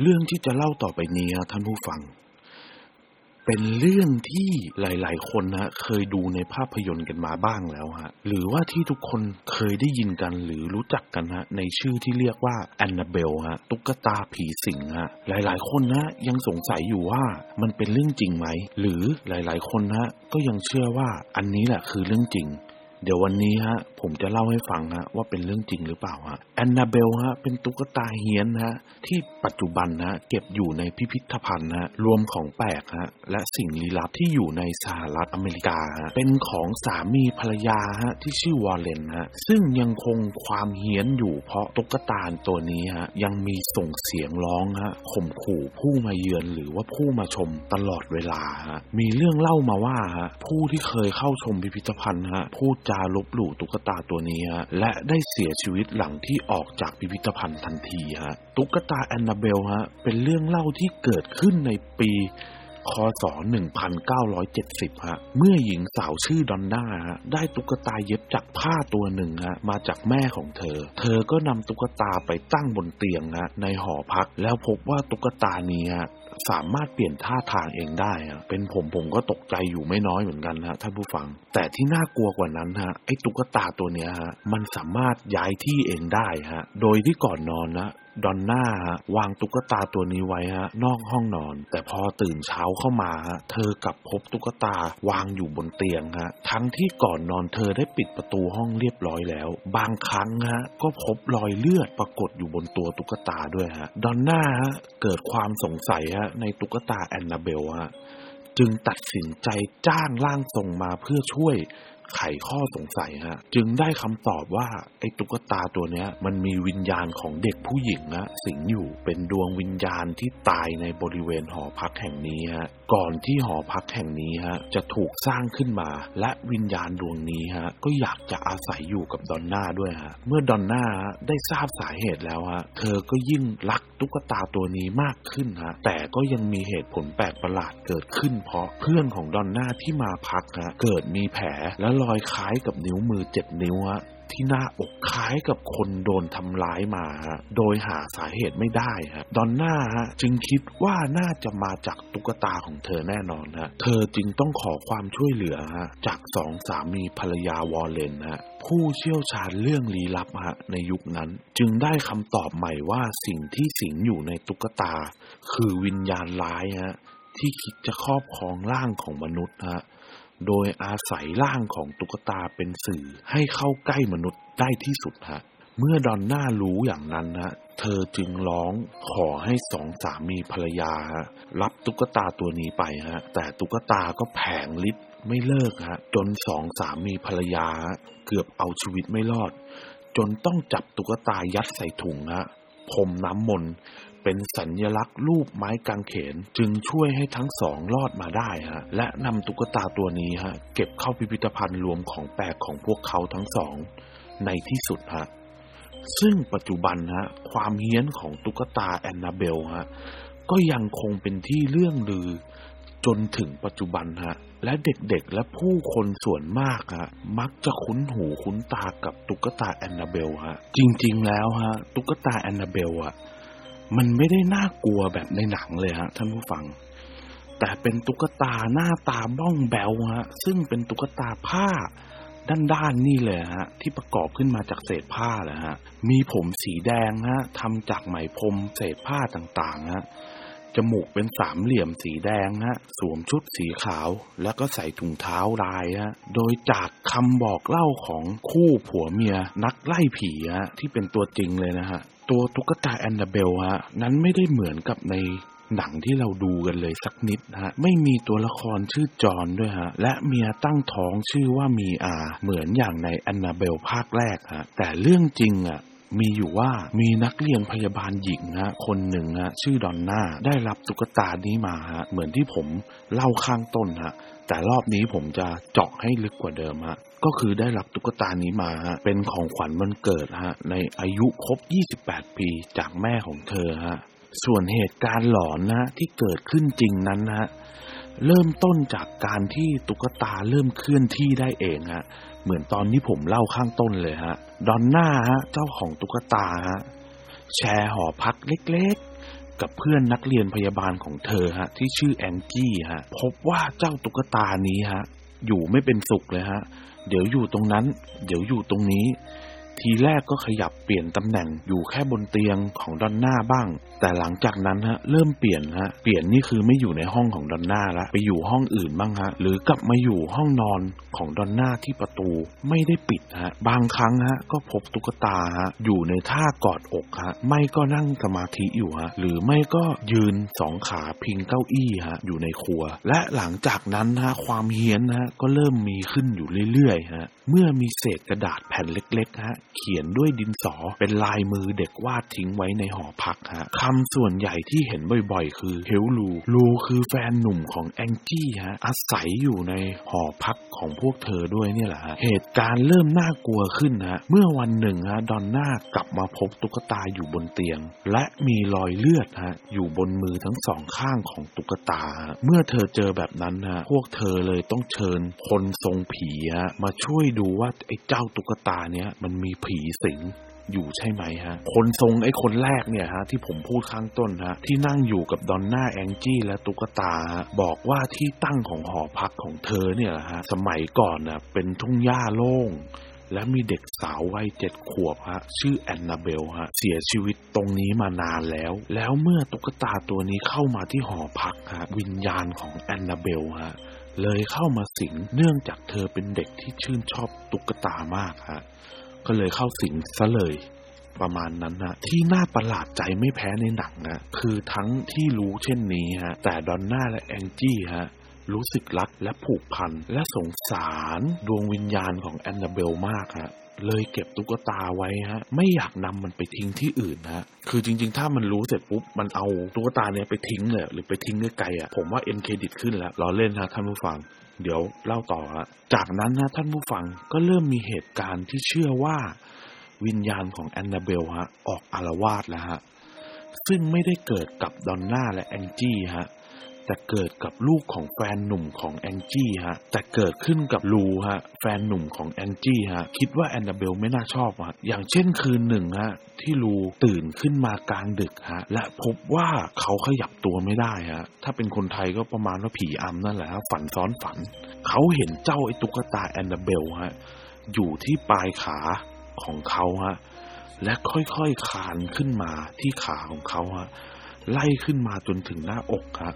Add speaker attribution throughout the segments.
Speaker 1: เรื่องที่จะเล่าต่อไปนี้ท่านผู้ฟัง เป็นเรื่องที่หลาย ๆ คนนะเคยดูในภาพยนตร์กันมาบ้างแล้วฮะ หรือว่าที่ทุกคนเคยได้ยินกันหรือรู้จักกันฮะ ในชื่อที่เรียกว่าแอนนาเบลฮะ ตุ๊กตาผีสิงฮะ หลาย ๆ คนนะยังสงสัยอยู่ว่ามันเป็นเรื่องจริงไหม หรือหลาย ๆ คนนะก็ยังเชื่อว่าอันนี้แหละคือเรื่องจริง เดี๋ยววันนี้ฮะ ผมจะเล่าให้ฟังฮะว่าเป็นเรื่องจริงหรือเปล่าฮะแอนนาเบลฮะเป็นตุ๊กตาเฮียนฮะที่ปัจจุบันฮะเก็บอยู่ในพิพิธภัณฑ์ฮะรวมของแปลกฮะและสิ่งลี้ลับที่อยู่ในสหรัฐอเมริกาฮะเป็นของสามีภรรยาฮะที่ชื่อวอลเลนฮะซึ่งยังคงความเฮี้ยนอยู่เพราะตุ๊กตาตัวนี้ฮะยังมีส่งเสียงร้องฮะข่มขู่ผู้มาเยือนหรือว่าผู้มาชมตลอดเวลาฮะมีเรื่องเล่ามาว่าฮะผู้ที่เคยเข้าชมพิพิธภัณฑ์ฮะพูดจาลบหลู่ตุ๊กตาตัวนี้ฮะและได้เสียชีวิตหลังที่ออกจากพิพิธภัณฑ์ทันทีฮะตุ๊กตาแอนนาเบลฮะเป็นเรื่องเล่าที่เกิดขึ้นในปีคศ 1970 ฮะ เมื่อหญิงสาวชื่อดอนน่าฮะ ได้ตุ๊กตาเย็บจากผ้าตัวหนึ่งฮะ มาจากแม่ของเธอ เธอก็นำตุ๊กตาไปตั้งบนเตียงฮะ ในหอพัก แล้วพบว่าตุ๊กตานี้ฮะ สามารถเปลี่ยนท่าทางเองได้ฮะเป็นผมผมก็ตกใจอยู่ไม่น้อยเหมือนกันฮะท่านผู้ฟัง แต่ที่น่ากลัวกว่านั้นฮะไอ้ตุ๊กตาตัวเนี้ยฮะมันสามารถย้ายที่เองได้ฮะโดยที่ก่อนนอนนะ ดอนน่าฮะวางตุ๊กตาตัวนี้ไว้ฮะนอกห้องนอน แต่พอตื่นเช้าเข้ามาฮะเธอกลับพบตุ๊กตาวางอยู่บนเตียงฮะทั้งที่ก่อนนอนเธอได้ปิดประตูห้องเรียบร้อยแล้ว บางครั้งฮะก็พบรอยเลือดปรากฏอยู่บนตัวตุ๊กตาด้วยฮะดอนน่าฮะเกิดความสงสัยฮะในตุ๊กตาแอนนาเบลฮะจึงตัดสินใจจ้างร่างทรงมาเพื่อช่วย ไขข้อสงสัยฮะจึงได้คำตอบว่าไอ้ตุ๊กตาตัวเนี้ย มันมีวิญญาณของเด็กผู้หญิงอะสิงอยู่เป็นดวงวิญญาณที่ตายในบริเวณหอพักแห่งนี้ฮะก่อนที่หอพักแห่งนี้ฮะจะถูกสร้างขึ้นมา และวิญญาณดวงนี้ฮะก็อยากจะอาศัยอยู่กับดอนน่าด้วยฮะเมื่อดอนน่าได้ทราบสาเหตุแล้วฮะเธอก็ยิ่งรักตุ๊กตาตัวนี้มากขึ้นฮะแต่ก็ยังมีเหตุผลแปลกประหลาดเกิดขึ้น เพราะเพื่อนของดอนน่าที่มาพักฮะเกิดมีแผลและรอยคล้ายกับนิ้วมือเจ็ดนิ้วฮะที่หน้าอกคล้ายกับคนโดนทำร้ายมาฮะโดยหาสาเหตุไม่ได้ฮะดอนน่าฮะจึงคิดว่าน่าจะมาจากตุ๊กตาของเธอแน่นอนฮะเธอจึงต้องขอความช่วยเหลือฮะจากสองสามีภรรยาวอลเลนฮะผู้เชี่ยวชาญเรื่องลี้ลับฮะในยุคนั้น จึงได้คำตอบใหม่ว่าสิ่งที่สิงอยู่ในตุ๊กตา คือวิญญาณร้ายฮะที่คิดจะครอบครองร่างของมนุษย์ฮะ โดยอาศัยร่างของตุ๊กตาเป็นสื่อให้เข้าใกล้มนุษย์ได้ที่สุดฮะเมื่อดอนน่ารู้อย่างนั้นฮะเธอจึงร้องขอให้สองสามีภรรยาฮะรับตุ๊กตาตัวนี้ไปฮะ แต่ตุ๊กตาก็แผงฤทธิ์ไม่เลิกฮะ จนสองสามีภรรยา เกือบเอาชีวิตไม่รอด จนต้องจับตุ๊กตายัดใส่ถุงฮะพรมน้ำมนต์ เป็นสัญญลักษณ์รูปไม้กางเขน จึงช่วยให้ทั้งสองรอดมาได้ฮะและนำตุ๊กตาตัวนี้ฮะเก็บเข้าพิพิธภัณฑ์รวมของแปลกของพวกเขาทั้งสอง ในที่สุดฮะซึ่งปัจจุบันฮะความเฮี้ยนของตุ๊กตาแอนนาเบลฮะก็ยังคงเป็นที่เรื่องลือจนถึงปัจจุบันฮะ และเด็กๆ และผู้คนส่วนมากฮะ มักจะคุ้นหูคุ้นตากับตุ๊กตาแอนนาเบลฮะ จริงๆแล้วฮะ ตุ๊กตาแอนนาเบลอะ มันไม่ได้น่ากลัวแบบในหนังเลยฮะท่านผู้ฟัง แต่เป็นตุ๊กตาหน้าตาบ้องแบวฮะ ซึ่งเป็นตุ๊กตาผ้าด้านๆนี่เลยฮะ ที่ประกอบขึ้นมาจากเศษผ้าแหละฮะ มีผมสีแดงฮะทำจากไหมพรมเศษผ้าต่างๆฮะ จมูกเป็นสามเหลี่ยมสีแดงฮะ สวมชุดสีขาว แล้วก็ใส่ถุงเท้าลายฮะ โดยจากคำบอกเล่าของคู่ผัวเมียนักไล่ผีฮะที่เป็นตัวจริงเลยนะฮะ ตัวตุ๊กตาแอนนาเบลฮะ นั้นไม่ได้เหมือนกับในหนังที่เราดูกันเลยสักนิดฮะ ไม่มีตัวละครชื่อจอนด้วยฮะ และเมียตั้งท้องชื่อว่ามีอา เหมือนอย่างในแอนนาเบลภาคแรกฮะ แต่เรื่องจริงอะ มีอยู่ว่ามีนักเรียนพยาบาลหญิงฮะคนหนึ่งฮะชื่อดอนน่าได้รับตุ๊กตานี้มาฮะเหมือนที่ผมเล่าข้างต้นฮะแต่รอบนี้ผมจะเจาะให้ลึกกว่าเดิมฮะก็คือได้รับตุ๊กตานี้มาฮะเป็นของขวัญวันเกิดฮะในอายุครบ 28 ปีจากแม่ของเธอฮะส่วนเหตุการณ์หลอนนะที่เกิดขึ้นจริงนั้นนะ เริ่มต้นจากการที่ตุ๊กตาเริ่มเคลื่อนที่ได้เองฮะ เหมือนตอนที่ผมเล่าข้างต้นเลยฮะ ดอนน่าฮะ เจ้าของตุ๊กตาฮะ แชร์หอพักเล็กๆ กับเพื่อนนักเรียนพยาบาลของเธอฮะ ที่ชื่อแองจี้ฮะ พบว่าเจ้าตุ๊กตานี้ฮะ อยู่ไม่เป็นสุขเลยฮะ เดี๋ยวอยู่ตรงนั้น เดี๋ยวอยู่ตรงนี้ ทีแรกก็ขยับเปลี่ยนตำแหน่งอยู่แค่บนเตียงของดอนน่าบ้าง แต่หลังจากนั้นฮะเริ่มเปลี่ยนฮะเปลี่ยนนี่คือไม่อยู่ในห้องของดอนน่าละไปอยู่ห้องอื่นบ้างฮะหรือกลับมาอยู่ห้องนอนของดอนน่าที่ประตูไม่ได้ปิดฮะบางครั้งฮะก็พบตุ๊กตาฮะอยู่ในท่ากอดอกฮะไม่ก็นั่งสมาธิอยู่ฮะหรือไม่ก็ยืนสองขาพิงเก้าอี้ฮะอยู่ในครัว และหลังจากนั้นฮะความเฮี้ยนฮะก็เริ่มมีขึ้นอยู่เรื่อยๆฮะเมื่อมีเศษกระดาษแผ่นเล็กๆฮะเขียนด้วยดินสอเป็นลายมือเด็กวาดทิ้งไว้ในหอพักฮะคำส่วนใหญ่ที่เห็นบ่อยๆ คือเฮลลูลูคือแฟนหนุ่มของแองจี้ฮะอาศัยอยู่ในหอพัก ของพวกเธอด้วยเนี่ยแหละฮะเหตุการณ์เริ่มน่ากลัวขึ้นฮะเมื่อวันหนึ่งฮะดอนน่ากลับมาพบตุ๊กตาอยู่บนเตียง และมีรอยเลือดฮะอยู่บนมือทั้งสองข้างของตุ๊กตา เมื่อเธอเจอแบบนั้นฮะพวกเธอเลยต้องเชิญคนทรงผีฮะมาช่วยดูว่าไอ้เจ้าตุ๊กตาเนี้ยมันมีผีสิง อยู่ใช่ไหมฮะ คนทรงไอ้คนแรกเนี่ยฮะที่ผมพูดข้างต้นฮะที่นั่งอยู่กับดอนน่าแองจี้และตุ๊กตา บอกว่าที่ตั้งของหอพักของเธอเนี่ยฮะสมัยก่อนน่ะเป็นทุ่งหญ้าโล่งและมีเด็กสาววัยเจ็ดขวบฮะชื่อแอนนาเบลฮะเสียชีวิตตรงนี้มานานแล้ว แล้วเมื่อตุ๊กตาตัวนี้เข้ามาที่หอพักฮะวิญญาณของแอนนาเบลฮะเลยเข้ามาสิงเนื่องจากเธอเป็นเด็กที่ชื่นชอบตุ๊กตามากฮะ ก็เลยเข้าสิงซะเลยประมาณนั้นนะที่น่าประหลาดใจไม่แพ้ในหนังนะคือทั้งที่รู้เช่นนี้ฮะแต่ดอนน่าและแองจี้ฮะ รู้สึกรักและผูกพัน และสงสารดวงวิญญาณของแอนนาเบลมากฮะเลยเก็บตุ๊กตาไว้ฮะ ไม่อยากนำมันไปทิ้งที่อื่นฮะ คือจริง ๆ ถ้ามันรู้เสร็จปุ๊บ มันเอาตุ๊กตาเนี้ยไปทิ้งเลยหรือไปทิ้งไกลๆอะ ผมว่า end credit ขึ้นแล้วรอเล่นฮะท่านผู้ฟัง เดี๋ยวเล่าต่อฮะ จากนั้นนะท่านผู้ฟังก็เริ่มมีเหตุการณ์ที่เชื่อว่า วิญญาณของแอนนาเบลฮะ ออกอาละวาดแล้วฮะ ซึ่งไม่ได้เกิดกับดอนน่าและแองจี้ฮะ แต่เกิดกับลูกของแฟนหนุ่มของแองจี้ฮะแต่เกิดขึ้นกับลูฮะแฟนหนุ่มของแองจี้ฮะคิดว่าแอนนาเบลไม่น่าชอบฮะอย่างเช่นคืนหนึ่งฮะที่ลูตื่นขึ้นมากลางดึกฮะและพบว่าเขาขยับตัวไม่ได้ฮะถ้าเป็นคนไทยก็ประมาณว่าผีอำนั่นแหละฮะฝันซ้อนฝัน เขาเห็นเจ้าไอ้ตุ๊กตาแอนนาเบลฮะอยู่ที่ปลายขาของเขาฮะและค่อยๆคานขึ้นมาที่ขาของเขาฮะไล่ขึ้นมาจนถึงหน้าอกฮะ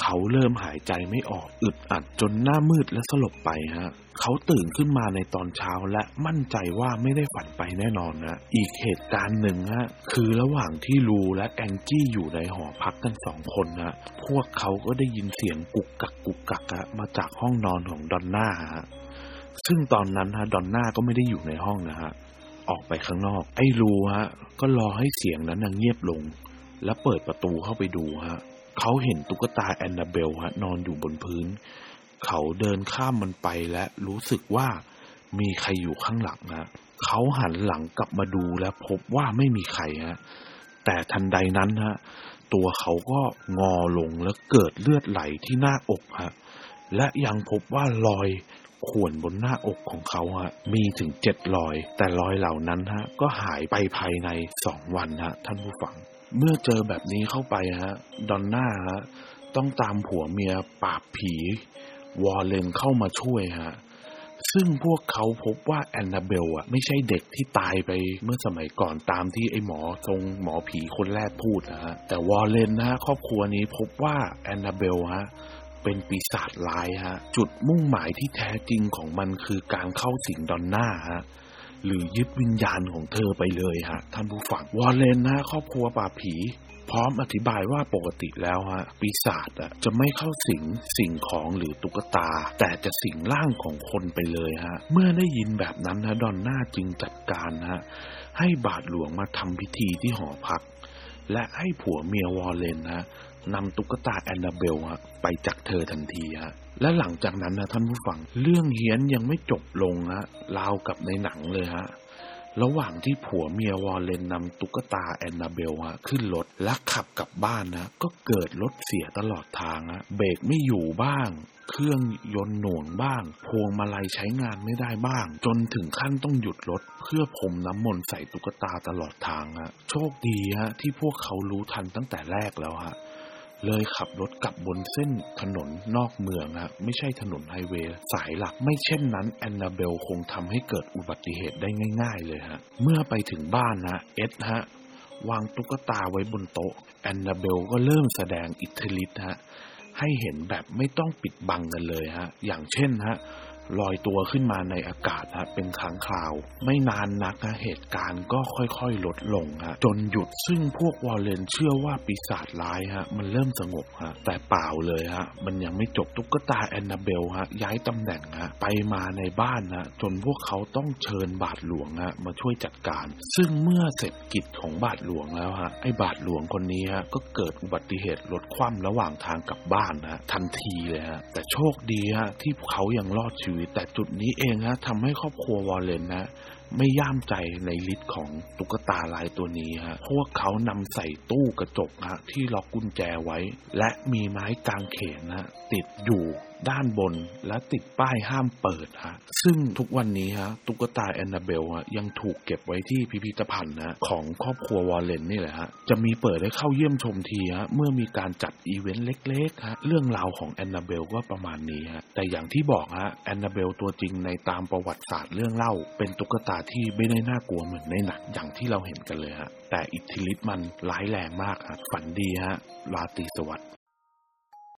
Speaker 1: เขาเริ่มหายใจไม่ออกอึดอัดจนหน้ามืดและสลบไปฮะ เขาตื่นขึ้นมาในตอนเช้าและมั่นใจว่าไม่ได้ฝันไปแน่นอนนะอีกเหตุการณ์หนึ่งฮะคือระหว่างที่ลูและแองจี้อยู่ในหอพักกันสองคนฮะพวกเขาก็ได้ยินเสียงกุกกักกุกกักฮะมาจากห้องนอนของดอนน่าฮะซึ่งตอนนั้นฮะดอนน่าก็ไม่ได้อยู่ในห้องนะฮะออกไปข้างนอก ไอ้รูฮะก็รอให้เสียงนั้นเงียบลง แล้วเปิดประตูเข้าไปดูฮะ เขาเห็นตุ๊กตาแอนนาเบลฮะนอนอยู่บนพื้น เขาเดินข้ามมันไปและรู้สึกว่ามีใครอยู่ข้างหลังฮะเขาหันหลังกลับมาดูและพบว่าไม่มีใครฮะ แต่ทันใดนั้นฮะ ตัวเขาก็งอลงแล้วเกิดเลือดไหลที่หน้าอกฮะ และยังพบว่ารอยข่วนบนหน้าอกของเขาฮะ มีถึงเจ็ดรอย แต่รอยเหล่านั้นฮะ ก็หายไปภายในสองวันฮะ ท่านผู้ฟัง เมื่อเจอแบบนี้เข้าไปฮะ ดอนน่าฮะ ต้องตามผัวเมียปราบผี วอลเลนเข้ามาช่วยฮะ ซึ่งพวกเขาพบว่าแอนนาเบลอะ ไม่ใช่เด็กที่ตายไปเมื่อสมัยก่อนตามที่ไอ้หมอทรงหมอผีคนแรกพูดนะฮะ แต่วอลเลนนะฮะครอบครัวนี้พบว่าแอนนาเบลฮะเป็นปีศาจร้ายฮะ จุดมุ่งหมายที่แท้จริงของมันคือการเข้าสิงดอนน่าฮะ หรือยึดวิญญาณของเธอไปเลยฮะท่านผู้ฟังวอลเลนนะครอบครัวป่าผีพร้อมอธิบายว่าปกติแล้วฮะปีศาจอะจะไม่เข้าสิงสิ่งของหรือตุ๊กตา แต่จะสิงร่างของคนไปเลยฮะ เมื่อได้ยินแบบนั้นนะดอนน่าจึงจัดการฮะ ให้บาทหลวงมาทำพิธีที่หอพัก และให้ผัวเมียวอลเลนฮะ นำตุ๊กตาแอนนาเบลฮะไปจากเธอทันทีฮะและหลังจากนั้นนะท่านผู้ฟัง เรื่องเฮี้ยนยังไม่จบลงฮะราวกับในหนังเลยฮะระหว่างที่ผัวเมียวอลเลนนำตุ๊กตาแอนนาเบลฮะขึ้นรถและขับกลับบ้านนะก็เกิดรถเสียตลอดทางฮะเบรกไม่อยู่บ้าง เครื่องยนต์หน่วงบ้าง พวงมาลัยใช้งานไม่ได้บ้าง จนถึงขั้นต้องหยุดรถ เพื่อพรมน้ำมนต์ใส่ตุ๊กตาตลอดทางฮะโชคดีฮะที่พวกเขารู้ทันตั้งแต่แรกแล้วฮะ เลยขับรถกลับบนเส้นถนนนอกเมืองฮะไม่ใช่ถนนไฮเวย์สายหลัก ไม่เช่นนั้นแอนนาเบลคงทำให้เกิดอุบัติเหตุได้ง่าย ๆ เลยฮะเมื่อไปถึงบ้านนะเอ็ดฮะวางตุ๊กตาไว้บนโต๊ะแอนนาเบลก็เริ่มแสดงอิทธิฤทธิ์ฮะให้เห็นแบบไม่ต้องปิดบังกันเลยฮะ อย่างเช่นฮะ ลอยตัวขึ้นมาในอากาศฮะเป็นค้งคราว ไม่นานนักฮะเหตุการณ์ก็ค่อยๆลดลงฮะจนหยุดซึ่งพวกวอลเลนเชื่อว่าปีศาจร้ายฮะมันเริ่มสงบฮะแต่เปล่าเลยฮะมันยังไม่จบตุ๊กตาแอนนาเบลฮะย้ายตำแหน่งฮะไปมาในบ้านฮะจนพวกเขาต้องเชิญบาทหลวงฮะมาช่วยจัดการ ซึ่งเมื่อเสร็จกิจของบาทหลวงแล้วฮะไอ้บาทหลวงคนนี้ฮะก็เกิดอุบัติเหตุรถคว่ำระหว่างทางกลับบ้านฮะทันทีเลยฮะแต่โชคดีฮะที่เขายังรอดชีวิตแต่จุดนี้เองฮะทำให้ครอบครัววอลเลนนะไม่ย่ามใจในฤทธิ์ของตุ๊กตาลายตัวนี้ฮะพวกเขานำใส่ตู้กระจกฮะที่ล็อกกุญแจไว้ และมีไม้กางเขนฮะติดอยู่ ด้านบนและติดป้ายห้ามเปิดฮะซึ่งทุกวันนี้ฮะตุ๊กตาแอนนาเบลฮะยังถูกเก็บไว้ที่พิพิธภัณฑ์นะของครอบครัววอร์เรนนี่แหละฮะจะมีเปิดให้เข้าเยี่ยมชมทีฮะเมื่อมีการจัดอีเวนต์เล็กๆฮะเรื่องราวของแอนนาเบลก็ประมาณนี้ฮะแต่อย่างที่บอกฮะแอนนาเบลตัวจริงในตามประวัติศาสตร์เรื่องเล่า เป็นตุ๊กตาที่ไม่ได้น่ากลัวเหมือนในหนังอย่างที่เราเห็นกันเลยฮะแต่อิทธิฤทธิ์มันร้ายแรงมากฮะฝันดีฮะราตรีสวัสดิ์